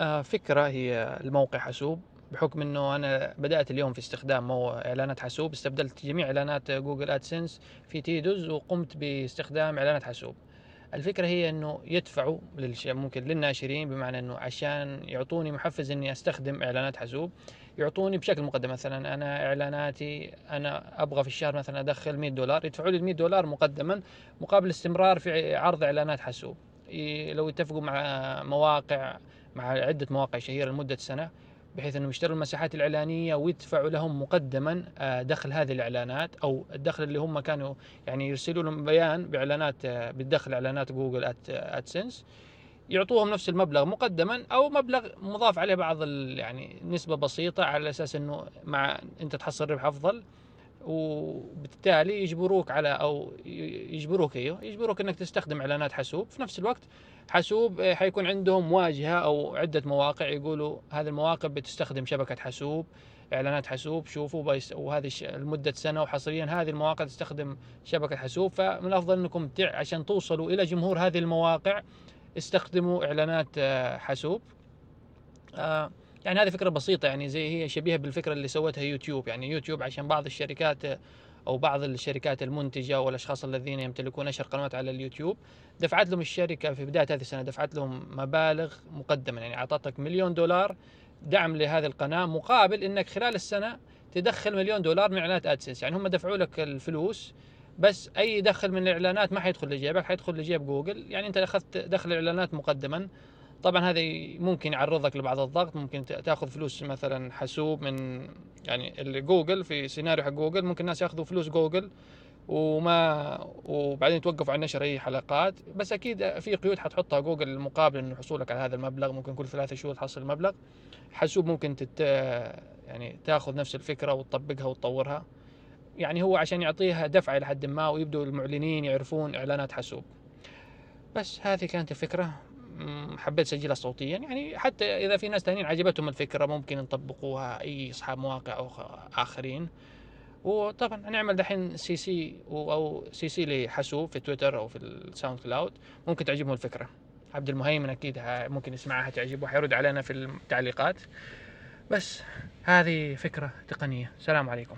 آه، فكرة هي الموقع حسوب بحكم إنه أنا بدأت اليوم في استخدام مو إعلانات حسوب استبدلت جميع إعلانات جوجل آدسنس في تيدوز وقمت باستخدام إعلانات حسوب. الفكرة هي إنه يدفعوا ممكن للناشرين بمعنى إنه عشان يعطوني محفز إني أستخدم إعلانات حسوب يعطوني بشكل مقدم. مثلا أنا إعلاناتي أنا أبغى في الشهر مثلا أدخل 100 دولار يدفعوا لي ال 100 دولار مقدما مقابل استمرار في عرض إعلانات حسوب. لو يتفقوا مع مواقع مع عدة مواقع شهيرة لمدة سنة بحيث أنهم يشتروا المساحات الإعلانية ويدفعوا لهم مقدما آه، دخل هذه الإعلانات أو الدخل اللي هم كانوا يعني يرسلوا لهم بيان بإعلانات آه، بالدخل إعلانات جوجل ادسنس يعطوهم نفس المبلغ مقدما أو مبلغ مضاف عليه بعض يعني نسبة بسيطة على أساس إنه مع أنت تحصل ربح أفضل. وبالتالي يجبروك على أو يجبروك أيوه يجبروك إنك تستخدم إعلانات حاسوب. في نفس الوقت حاسوب آه، حيكون عندهم واجهة أو عدة مواقع يقولوا هذه المواقع بتستخدم شبكة حاسوب إعلانات حاسوب شوفوا وهذه لمدة سنة وحصريا هذه المواقع تستخدم شبكة حاسوب. فمن الأفضل إنكم عشان توصلوا إلى جمهور هذه المواقع استخدموا إعلانات آه، حاسوب. آه يعني هذه فكرة بسيطة يعني زي هي شبيهة بالفكرة اللي سوتها يوتيوب. يعني يوتيوب عشان بعض الشركات أو بعض الشركات المنتجة والأشخاص الذين يمتلكون نشر قنوات على اليوتيوب دفعت لهم الشركة في بداية هذه السنة دفعت لهم مبالغ مقدما يعني أعطتك مليون دولار دعم لهذه القناة مقابل إنك خلال السنة تدخل مليون دولار من إعلانات ادسنس يعني هم دفعوا لك الفلوس بس أي دخل من الإعلانات ما حيدخل لجيبك حيدخل لجيب جوجل. يعني أنت أخذت دخل الإعلانات مقدما. طبعا هذا ممكن يعرضك لبعض الضغط ممكن تأخذ فلوس مثلا حسوب من يعني جوجل في سيناريو حق جوجل ممكن الناس يأخذوا فلوس جوجل وما وبعدين توقفوا عن نشر أي حلقات. بس أكيد في قيود حتحطها جوجل مقابل إنه حصولك على هذا المبلغ ممكن كل ثلاثة شهور تحصل المبلغ. حاسوب ممكن تت يعني تأخذ نفس الفكرة وتطبقها وتطورها. يعني هو عشان يعطيها دفعه لحد ما ويبدوا المعلنين يعرفون إعلانات حاسوب. بس هذه كانت الفكرة. حبيت أسجلها صوتيا. يعني حتى إذا في ناس ثانيين عجبتهم الفكرة ممكن يطبقوها أي اصحاب مواقع أو آخرين. وطبعا نعمل دحين CC أو CC لحسوب في تويتر أو في ال SoundCloud. ممكن تعجبهم الفكرة. عبد المهيمن أكيد ممكن يسمعها تعجبه حيرد علينا في التعليقات. بس هذه فكرة تقنية. سلام عليكم.